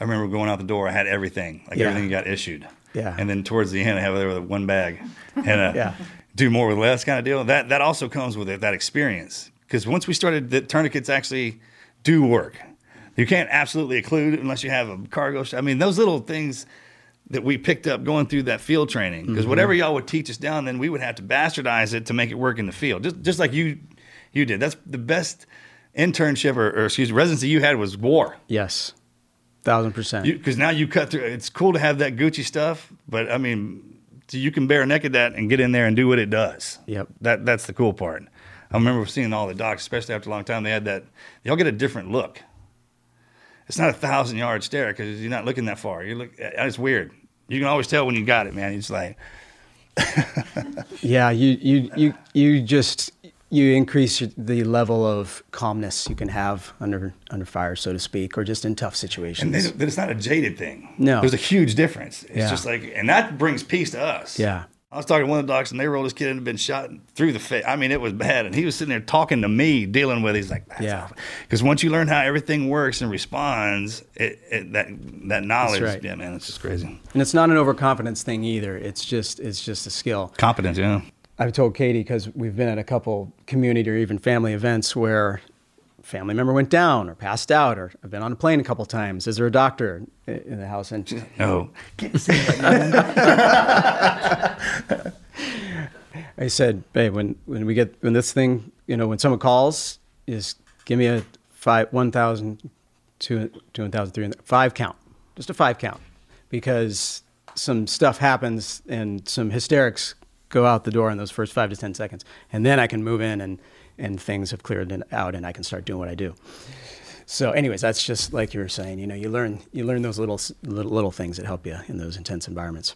I remember going out the door. I had everything, like Yeah. everything got issued. Yeah. And then towards the end, I have there with one bag, and uh, Yeah. do more with less kind of deal. That that also comes with it, that experience. Because once we started, the tourniquets actually do work. You can't absolutely occlude unless you have a cargo. sh- I mean, those little things that we picked up going through that field training. Because Mhm. whatever y'all would teach us down, then we would have to bastardize it to make it work in the field. Just just like you you did. That's the best internship or, or excuse me, residency you had was war. Yes, thousand percent. Because now you cut through. It's cool to have that Gucci stuff, but I mean, so you can bare naked that and get in there and do what it does. Yep. That that's the cool part. I remember seeing all the docs, especially after a long time. They had that. They all get a different look. It's not a thousand yard stare because you're not looking that far. You look. Uh, it's weird. You can always tell when you got it, man. It's like Yeah, you you you you just you increase the level of calmness you can have under under fire, so to speak, or just in tough and situations. they, that it's not a jaded thing. No. there's a huge difference. It's Yeah. just like, and that brings peace to us. Yeah. I was talking to one of the docs, and they rolled his kid and had been shot through the face. I mean, it was bad, and he was sitting there talking to me, dealing with. it. He's like, Yeah. because once you learn how everything works and responds, it, it that that knowledge, right. yeah, man, it's just crazy. And it's not an overconfidence thing either. It's just it's just a skill. Competence, yeah. I've told Katie because we've been at a couple community or even family events where a family member went down or passed out, or I've been on a plane a couple times. Is there a doctor in the house? And No. I said, babe, when, when we get when this thing, you know, when someone calls, is give me a five one thousand two two one thousand three hundred five count, just a five count, because some stuff happens and some hysterics go out the door in those first five to ten seconds, and then I can move in and and things have cleared out and I can start doing what I do. So, anyways, that's just like you were saying. You know, you learn you learn those little little, little things that help you in those intense environments.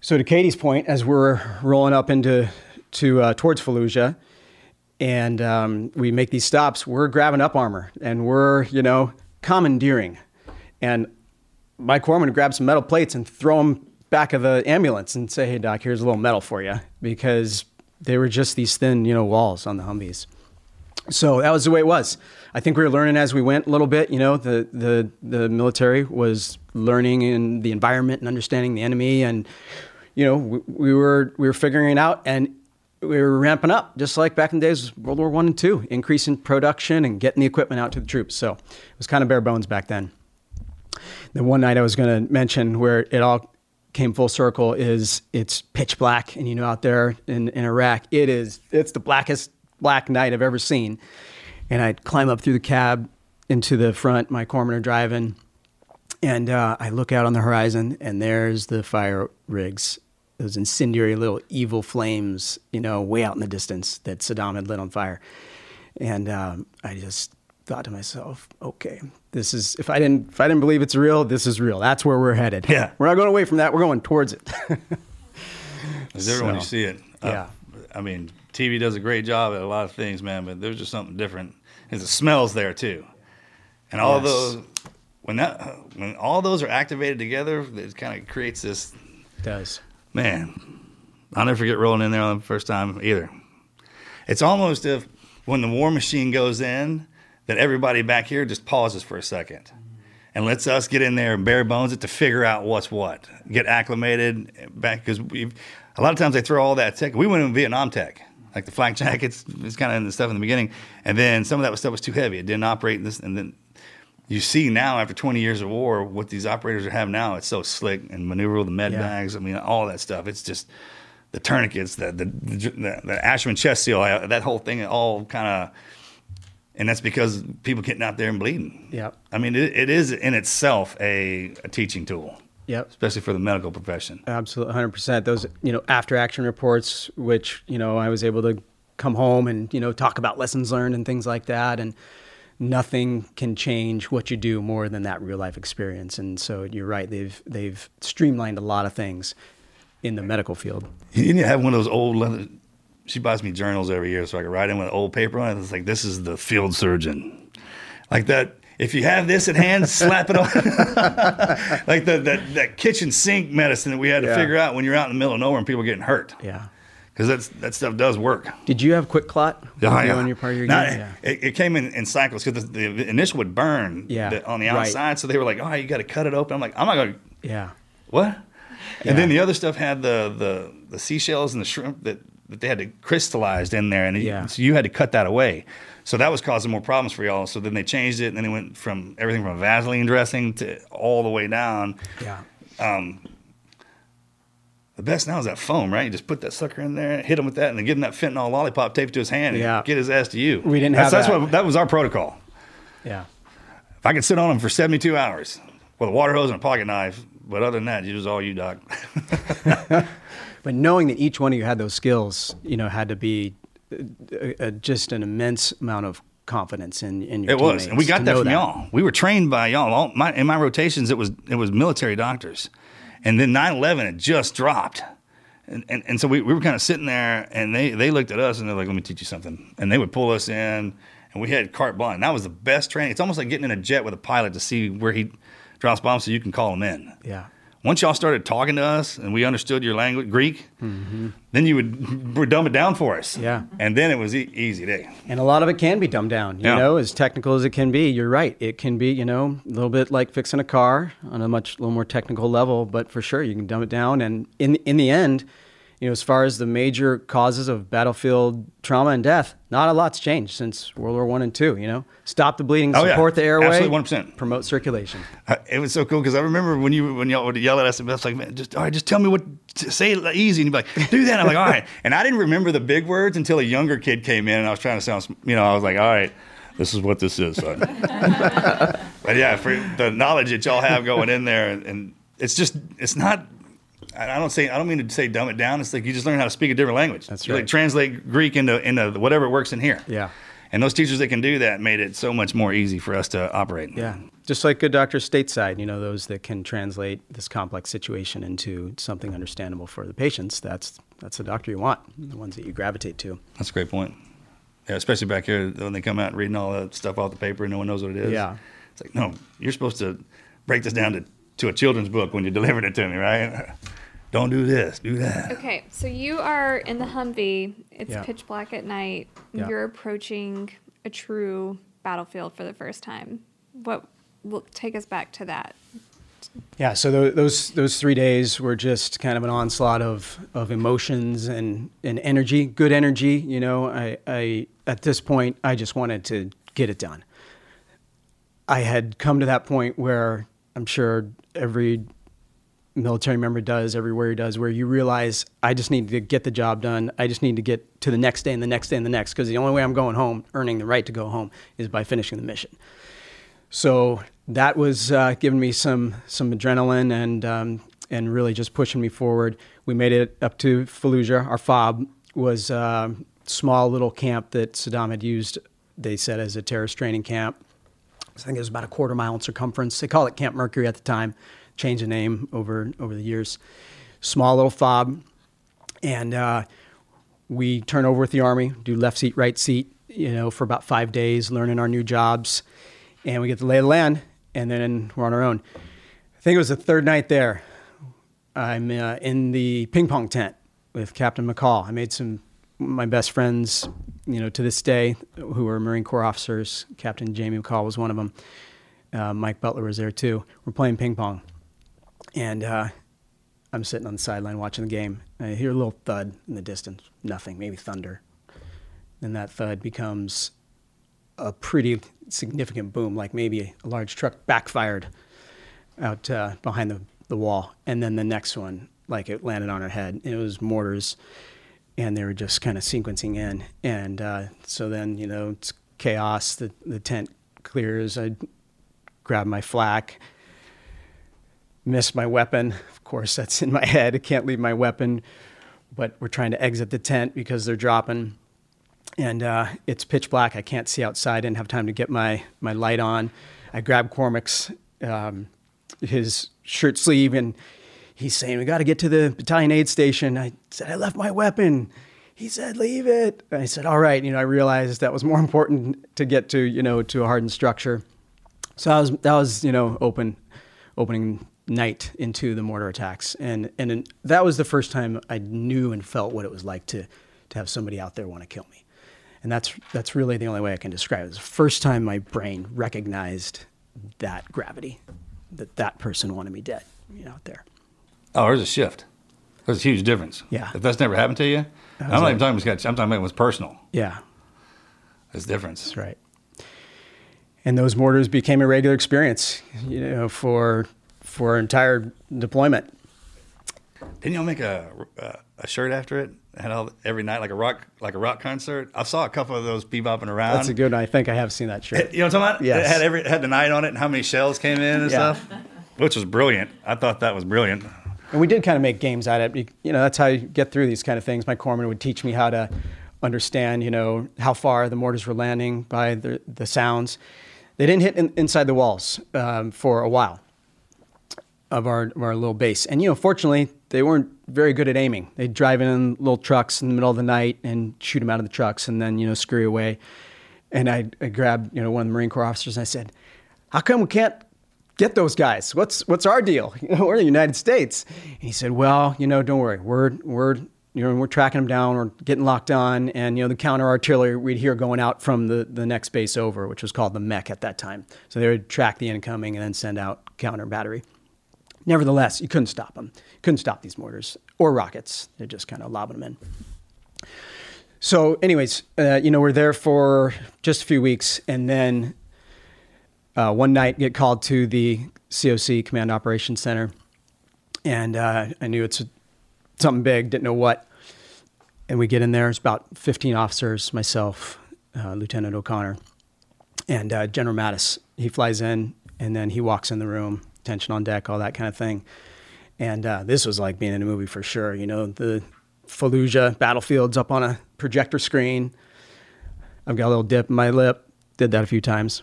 So to Katie's point, as we're rolling up into to uh, towards Fallujah, and um, we make these stops, we're grabbing up armor and we're you know commandeering, and my corpsman grabs some metal plates and throw them back of the ambulance and say, "Hey doc, here's a little metal for you," because they were just these thin you know walls on the Humvees. So that was the way it was. I think we were learning as we went a little bit. You know, the the the military was learning in the environment and understanding the enemy, and you know, we, we were we were figuring it out, and we were ramping up, just like back in the days World War One and Two, increasing production and getting the equipment out to the troops. So it was kind of bare bones back then. The one night I was going to mention where it all came full circle is it's pitch black, and you know, out there in, in Iraq, it is it's the blackest black night I've ever seen. And I'd climb up through the cab into the front, my corpsmen are driving, and uh, I look out on the horizon, and there's the fire rigs, those incendiary little evil flames, you know, way out in the distance that Saddam had lit on fire. And um, I just thought to myself, okay, this is if I didn't if I didn't believe it's real, this is real. That's where we're headed. Yeah. we're not going away from that. We're going towards it. It's different when you see it. Uh, yeah. I mean, TV does a great job at a lot of things, man, but there's just something different. is the smells there too, and all Yes. those when that when all those are activated together, it kind of creates this It does. man. I'll never forget rolling in there on the first time either. It's almost if when the war machine goes in, that everybody back here just pauses for a second and lets us get in there and bare bones it to figure out what's what, get acclimated back because a lot of times they throw all that tech. We went in Vietnam tech, like the flak jackets, it's kind of in the stuff in the beginning, and then some of that stuff was too heavy. It didn't operate. in This and then you see now after 20 years of war what these operators have now. It's so slick and maneuverable. The med Yeah. bags, I mean, all that stuff. It's just the tourniquets, the the the, the Asherman chest seal, that whole thing, all kind of. And that's because people getting out there and bleeding. Yeah. I mean, it, it is in itself a, a teaching tool, Yep. especially for the medical profession. Absolutely, hundred percent. Those you know after action reports, which you know I was able to come home and you know talk about lessons learned and things like that, and nothing can change what you do more than that real life experience. And so you're right; they've they've streamlined a lot of things in the medical field. You need to have one of those old leather. She buys me journals every year so I can write in with old paper on it. It's like, this is the field surgeon. Like that. If you have this at hand, slap it on. like the, that, that kitchen sink medicine that we had to Yeah. figure out when you're out in the middle of nowhere and people are getting hurt. Yeah. Because that's that stuff does work. Did you have quick clot Yeah, with you yeah. on your part of your Now. Yeah. it, it came in, in cycles because the, the initial would burn Yeah, the- on the right. outside. So they were like, oh, you got to cut it open. I'm like, I'm not going to. Yeah. What? Yeah. And then the other stuff had the the, the seashells and the shrimp that, that they had to crystallized in there, and you- Yeah. so you had to cut that away. So that was causing more problems for y'all. So then they changed it, and then they went from everything from a Vaseline dressing to all the way down. Yeah. Um, the best now is that foam, right? You just put that sucker in there, hit him with that, and then give him that fentanyl lollipop taped to his hand, and Yeah. get his ass to you. We didn't that's, have that's that. what that was our protocol. Yeah. If I could sit on him for 72 hours with a water hose and a pocket knife, but other than that, it was all you, doc. But knowing that each one of you had those skills, you know, had to be uh, uh, just an immense amount of confidence in, in your It was, and we got that from y'all. We were trained by y'all. All my, in my rotations, it was it was military doctors, and then 9/11 had just dropped, and and, and so we, we were kind of sitting there, and they they looked at us and they're like, "Let me teach you something," and they would pull us in, and we had carte blanche. And that was the best training. It's almost like getting in a jet with a pilot to see where he drops bombs, so you can call him in. Yeah. Once y'all started talking to us and we understood your language, Greek, then you would dumb it down for us. Mm-hmm. Yeah. and then it was e- easy day. And a lot of it can be dumbed down, you Yeah. know, as technical as it can be. You're right. It can be, you know, a little bit like fixing a car on a much little more technical level, but for sure you can dumb it down. And in in the end, you know, as far as the major causes of battlefield trauma and death, not a lot's changed since World War One and Two. You know, stop the bleeding, Oh, yeah. support the airway, Absolutely, 100%. promote circulation. Uh, It was so cool because I remember when you when y'all would yell at us, and I like, "Man, just all right, just tell me what to say it easy." And you'd be like, "Do that." I'm like, "All right," and I didn't remember the big words until a younger kid came in, and I was trying to sound, you know, I was like, "All right, this is what this is." Son. but yeah, for the knowledge that y'all have going in there, and, and it's just it's not. I don't say I don't mean to say dumb it down. It's like you just learn how to speak a different language. That's You, right. Like translate Greek into into whatever works in here. Yeah. And those teachers that can do that made it so much more easy for us to operate. Yeah. Just like good doctors stateside, you know, those that can translate this complex situation into something understandable for the patients, that's that's the doctor you want, the ones that you gravitate to. That's a great point. Yeah, especially back here when they come out reading all that stuff off the paper and no one knows what it is. Yeah. It's like, no, you're supposed to break this down to, to a children's book when you're delivering it to me, right? Don't do this, do that. Okay, so you are in the Humvee. It's Yeah. pitch black at night. Yeah. You're approaching a true battlefield for the first time. What will take us back to that? Yeah, so tho- those those three days were just kind of an onslaught of, of emotions and, and energy, good energy. You know, I, I at this point I just wanted to get it done. I had come to that point where I'm sure every military member does, everywhere he does, where you realize I just need to get the job done. I just need to get to the next day and the next day and the next because the only way I'm going home, earning the right to go home, is by finishing the mission. So that was uh, giving me some some adrenaline and um, and really just pushing me forward. We made it up to Fallujah. Our fob was a small little camp that Saddam had used. They said as a terrorist training camp. I think it was about a quarter mile in circumference. They call it Camp Mercury at the time. Changed the name over over the years. Small little fob, and uh, we turn over with the army, do left seat, right seat you know, for about five days, learning our new jobs, and we get to lay the land, and then we're on our own. I think it was the third night there. I'm uh, in the ping pong tent with Captain McCall. I made some my best friends, you know, to this day, who were Marine Corps officers. Captain Jamie McCall was one of them. Uh, Mike Butler was there too. We're playing ping pong, and uh, I'm sitting on the sideline watching the game. I hear a little thud in the distance. Nothing, maybe thunder. Then that thud becomes a pretty significant boom, like maybe a large truck backfired out uh, behind the, the wall. And then the next one, like it landed on our head. It was mortars, and they were just kind of sequencing in. And uh, so then, you know, it's chaos. The, the tent clears. I grab my flak, miss my weapon. Of course, that's in my head. I can't leave my weapon. But we're trying to exit the tent because they're dropping. And uh, it's pitch black. I can't see outside. I Didn't have time to get my, my light on. I grab Cormac's um, his shirt sleeve and he's saying, We got to get to the battalion aid station. I said, I left my weapon. He said, Leave it. I said, All right. You know, I realized that was more important to get to, you know, to a hardened structure. So that was, that was you know, open, opening night into the mortar attacks. And, and that was the first time I knew and felt what it was like to, to have somebody out there want to kill me. And that's, that's really the only way I can describe it. It's the first time my brain recognized that gravity, that that person wanted me dead, you know, out there. Oh, there's a shift. There's a huge difference. Yeah. If that's never happened to you, I'm not even talking about I'm talking about it was personal. Yeah. There's a difference. That's right. And those mortars became a regular experience, you know, for for our entire deployment. Didn't y'all make a, a, a shirt after it? Had all every night like a rock like a rock concert. I saw a couple of those bebopping around. That's a good. one. I think I have seen that shirt. You know what I'm talking about? Yes. It had every had the night on it and how many shells came in and Yeah. stuff, which was brilliant. I thought that was brilliant. And we did kind of make games out of it. You know, that's how you get through these kind of things. My corpsman would teach me how to understand, you know, how far the mortars were landing by the, the sounds. They didn't hit in, inside the walls um, for a while of our, of our little base. And, you know, fortunately, they weren't very good at aiming. They'd drive in little trucks in the middle of the night and shoot them out of the trucks and then, you know, scurry away. And I, grabbed, you know, one of the Marine Corps officers and I said, how come we can't get those guys? What's what's our deal? You know, we're in the United States. And he said, well, you know, don't worry. We're we're you know we're tracking them down. We're getting locked on, and you know the counter artillery we'd hear going out from the the next base over, which was called the MEK at that time. So they would track the incoming and then send out counter battery. Nevertheless, you couldn't stop them. couldn't stop these mortars or rockets. They're just kind of lobbing them in. So, anyways, uh, you know, we're there for just a few weeks, and then uh, one night get called to the COC Command Operations Center, and uh, I knew it's something big, didn't know what. And we get in there. It's about 15 officers, myself, uh, Lieutenant O'Connor, and uh, General Mattis. He flies in, and then he walks in the room, tension on deck, all that kind of thing. And uh, this was like being in a movie for sure. You know, the Fallujah battlefields up on a projector screen. I've got a little dip in my lip. Did that a few times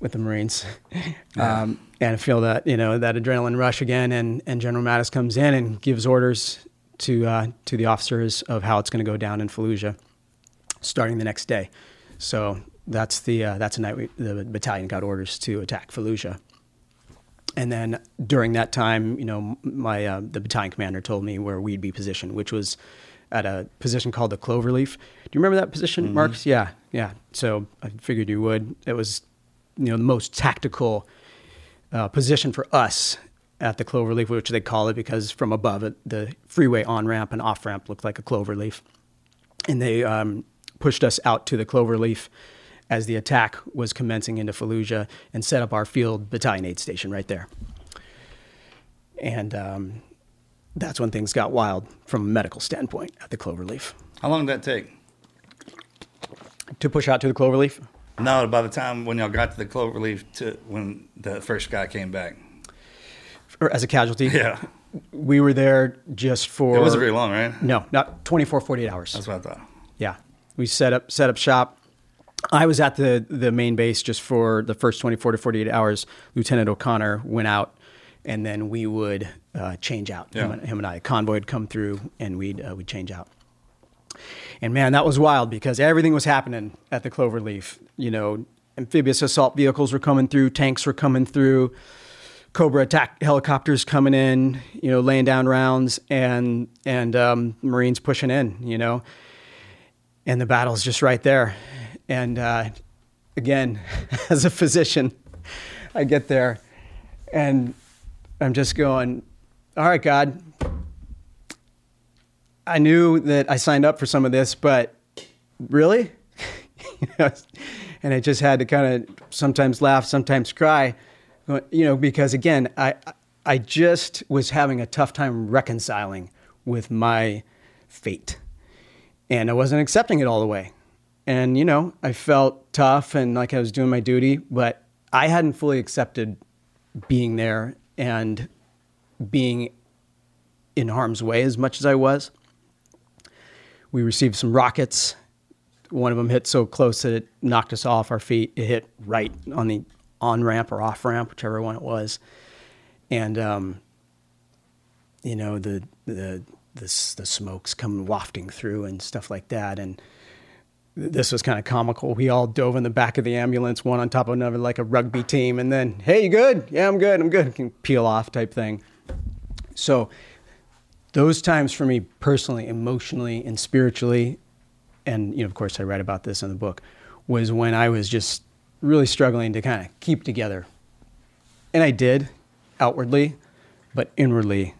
with the Marines. Um, and I feel that, you know, that adrenaline rush again. And, and General Mattis comes in and gives orders to, uh, to the officers of how it's going to go down in Fallujah starting the next day. So that's the, uh, that's the night we, the battalion got orders to attack Fallujah. And then during that time, you know, my uh, the battalion commander told me where we'd be positioned, which was at a position called the Cloverleaf. Do you remember that position, Mhm. Marcus? Yeah, yeah. So I figured you would. It was, you know, the most tactical uh, position for us at the Cloverleaf, which they call it because from above it, the freeway on ramp and off ramp looked like a cloverleaf, and they um, pushed us out to the Cloverleaf as the attack was commencing into Fallujah and set up our field battalion aid station right there. And um, that's when things got wild from a medical standpoint at the Cloverleaf. How long did that take? To push out to the Cloverleaf? No, by the time when y'all got to the Cloverleaf to when the first guy came back. Or as a casualty? Yeah. We were there just for. It wasn't very long, right? No, not 24, 48 hours. That's what I thought. Yeah. We set up set up shop. I was at the the main base just for the first 24 to 48 hours. Lieutenant O'Connor went out, and then we would uh, change out. Him, and, him and I, a convoy would come through, and we'd uh, we'd change out. And man, that was wild because everything was happening at the Cloverleaf. You know, amphibious assault vehicles were coming through, tanks were coming through, Cobra attack helicopters coming in, you know, laying down rounds, and and um, Marines pushing in, you know, and the battle's just right there. And uh, again, as a physician, I get there, and I'm just going, all right, God. I knew that I signed up for some of this, but really, and I just had to kind of sometimes laugh, sometimes cry you know, because again, I I just was having a tough time reconciling with my fate, and I wasn't accepting it all the way. And you know, I felt tough and like I was doing my duty, but I hadn't fully accepted being there and being in harm's way as much as I was. We received some rockets. One of them hit so close that it knocked us off our feet. It hit right on the on ramp or off ramp, whichever one it was. And, um, you know, the, the, the, the smoke's coming wafting through and stuff like that. And this was kind of comical. We all dove in the back of the ambulance, one on top of another, like a rugby team. And then, hey, you good? Yeah, I'm good. I'm good. Can peel off type thing. So, those times for me personally, emotionally, and spiritually, and you know, of course, I write about this in the book, was when I was just really struggling to kind of keep together. And I did outwardly, but inwardly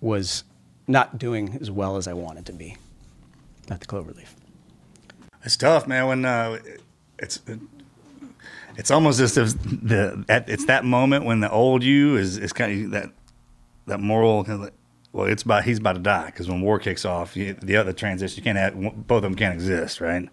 was not doing as well as I wanted to be Not the Cloverleaf. It's tough, man. When uh, it's it's almost as if the it's that moment when the old you is is kind of that that moral. Well, it's about he's about to die because when war kicks off, you, the other transition you can't have both of them can't exist, right?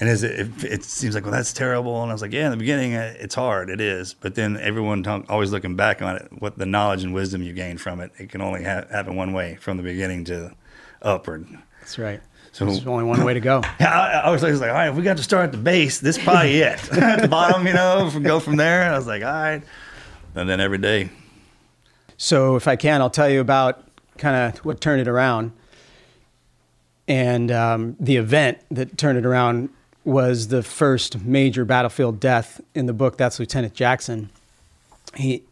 And as it, it, seems like, well, that's terrible. And I was like, yeah, in the beginning, uh, it's hard. It is. But then everyone talk, always looking back on it, what the knowledge and wisdom you gain from it, it can only ha- happen one way from the beginning to upward. That's right. So there's only one way to go. Yeah, I, I, was, like, all right, if we got to start at the base, this is probably it. at the bottom, you know, go from there. And I was like, all right. And then every day. So if I can, I'll tell you about kind of what turned it around. And um, the event that turned it around was the first major battlefield death in the book. That's Lieutenant Jackson. He,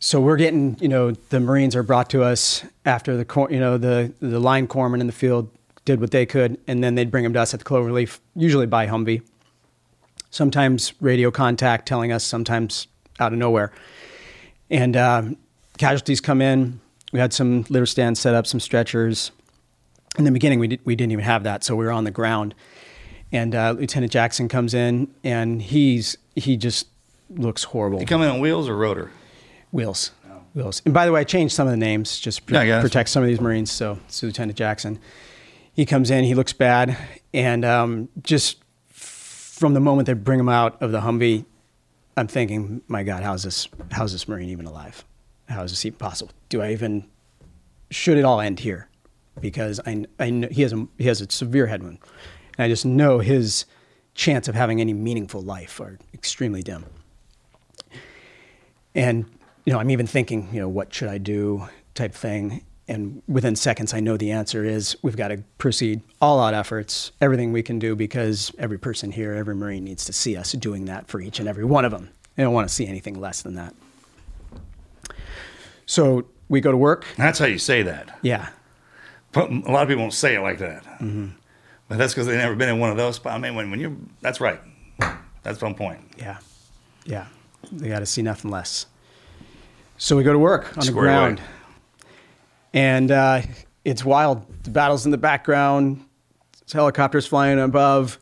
so we're getting, you know, the Marines are brought to us after the, you know, the the line corpsmen in the field did what they could, and then they'd bring them to us at the Cloverleaf, usually by Humvee. Sometimes radio contact telling us, sometimes out of nowhere. And um, casualties come in. We had some litter stands set up, some stretchers. In the beginning, we, did, we didn't even have that, so we were on the ground and uh, Lieutenant Jackson comes in, and he's he just looks horrible. He come in on wheels or rotor? Wheels, oh. wheels. And by the way, I changed some of the names just to yeah, protect some of these Marines. So it's Lieutenant Jackson. He comes in, he looks bad, and um, just from the moment they bring him out of the Humvee, I'm thinking, my God, how's this? How's this Marine even alive? How is this even possible? Do I even? Should it all end here? Because I, I know he has a he has a severe head wound. And I just know his chance of having any meaningful life are extremely dim. And, you know, I'm even thinking, you know, what should I do type thing. And within seconds, I know the answer is we've got to proceed all out efforts, everything we can do, because every person here, every Marine needs to see us doing that for each and every one of them. They don't want to see anything less than that. So we go to work. That's how you say that. Yeah. But a lot of people won't say it like that. Mm-hmm. But that's because they've never been in one of those. I mean, when, when you're, that's right. That's one point. Yeah. Yeah. They got to see nothing less. So we go to work on Square the ground. Away. And uh, it's wild. The battle's in the background, helicopters flying above.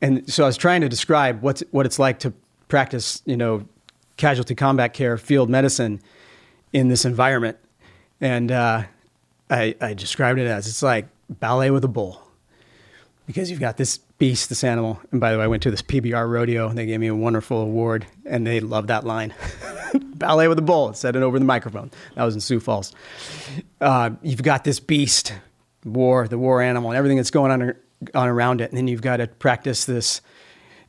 And so I was trying to describe what's, what it's like to practice, you know, casualty combat care, field medicine in this environment. And uh, I, I described it as it's like ballet with a bull because you've got this beast, this animal. And by the way, I went to this PBR rodeo and they gave me a wonderful award and they loved that line. Ballet with a bull, said it over the microphone. That was in Sioux Falls. Uh, you've got this beast, war, the war animal, and everything that's going on, on around it. And then you've got to practice this,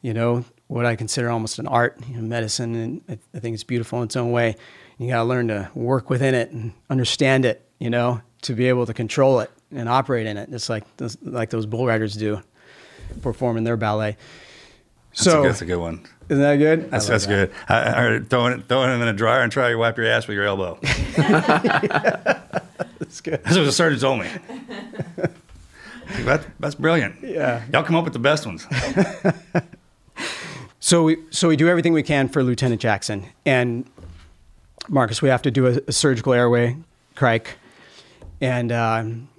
you know, what I consider almost an art, you know, medicine. And I, I think it's beautiful in its own way. You got to learn to work within it and understand it, you know, to be able to control it and operate in it, just like those, like those bull riders do, performing their ballet. That's, So a, that's a good one. Isn't that good? That's, that's that. good. I, I heard throwing it, throwing them in a dryer and try to wipe your ass with your elbow. That's good. That's what the surgeon told me. that, that's brilliant. Yeah. Y'all come up with the best ones. So we so we do everything we can for Lieutenant Jackson and Marcus. We have to do a, a surgical airway, cric, and um,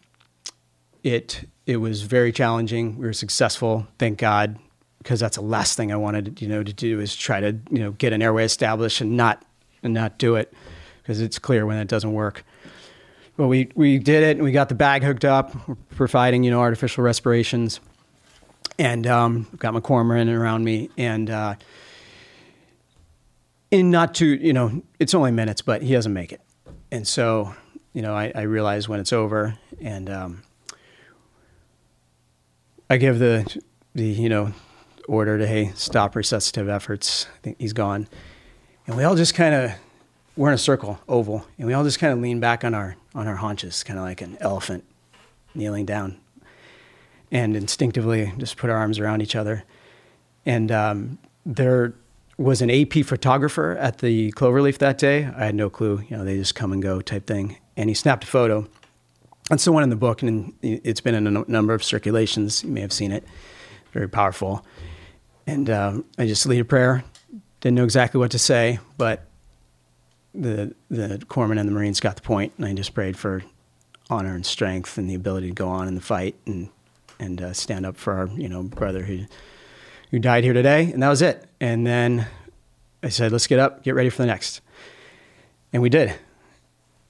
it it was very challenging. We were successful, thank God, because that's the last thing I wanted you know to do is try to you know get an airway established and not and not do it because it's clear when it doesn't work. But we we did it and we got the bag hooked up, providing you know artificial respirations. And um, got my corpsmen around me, and uh, in not too, you know, it's only minutes, but he doesn't make it, and so, you know, I, I realize when it's over, and um, I give the the you know order to hey stop resuscitative efforts. I think he's gone, and we all just kind of we're in a circle, oval, and we all just kind of lean back on our on our haunches, kind of like an elephant kneeling down and instinctively just put our arms around each other. And um, there was an AP photographer at the Cloverleaf that day. I had no clue, you know, they just come and go type thing. And he snapped a photo. That's the one in the book, and it's been in a number of circulations. You may have seen it. Very powerful. And um, I just lead a prayer. Didn't know exactly what to say, but the the corpsman and the Marines got the point, and I just prayed for honor and strength and the ability to go on in the fight and and uh, stand up for our you know brother who who died here today, and that was it. And then I said, "Let's get up, get ready for the next," and we did.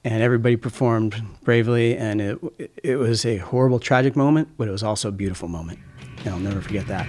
And everybody performed bravely, and it it was a horrible, tragic moment, but it was also a beautiful moment, and I'll never forget that.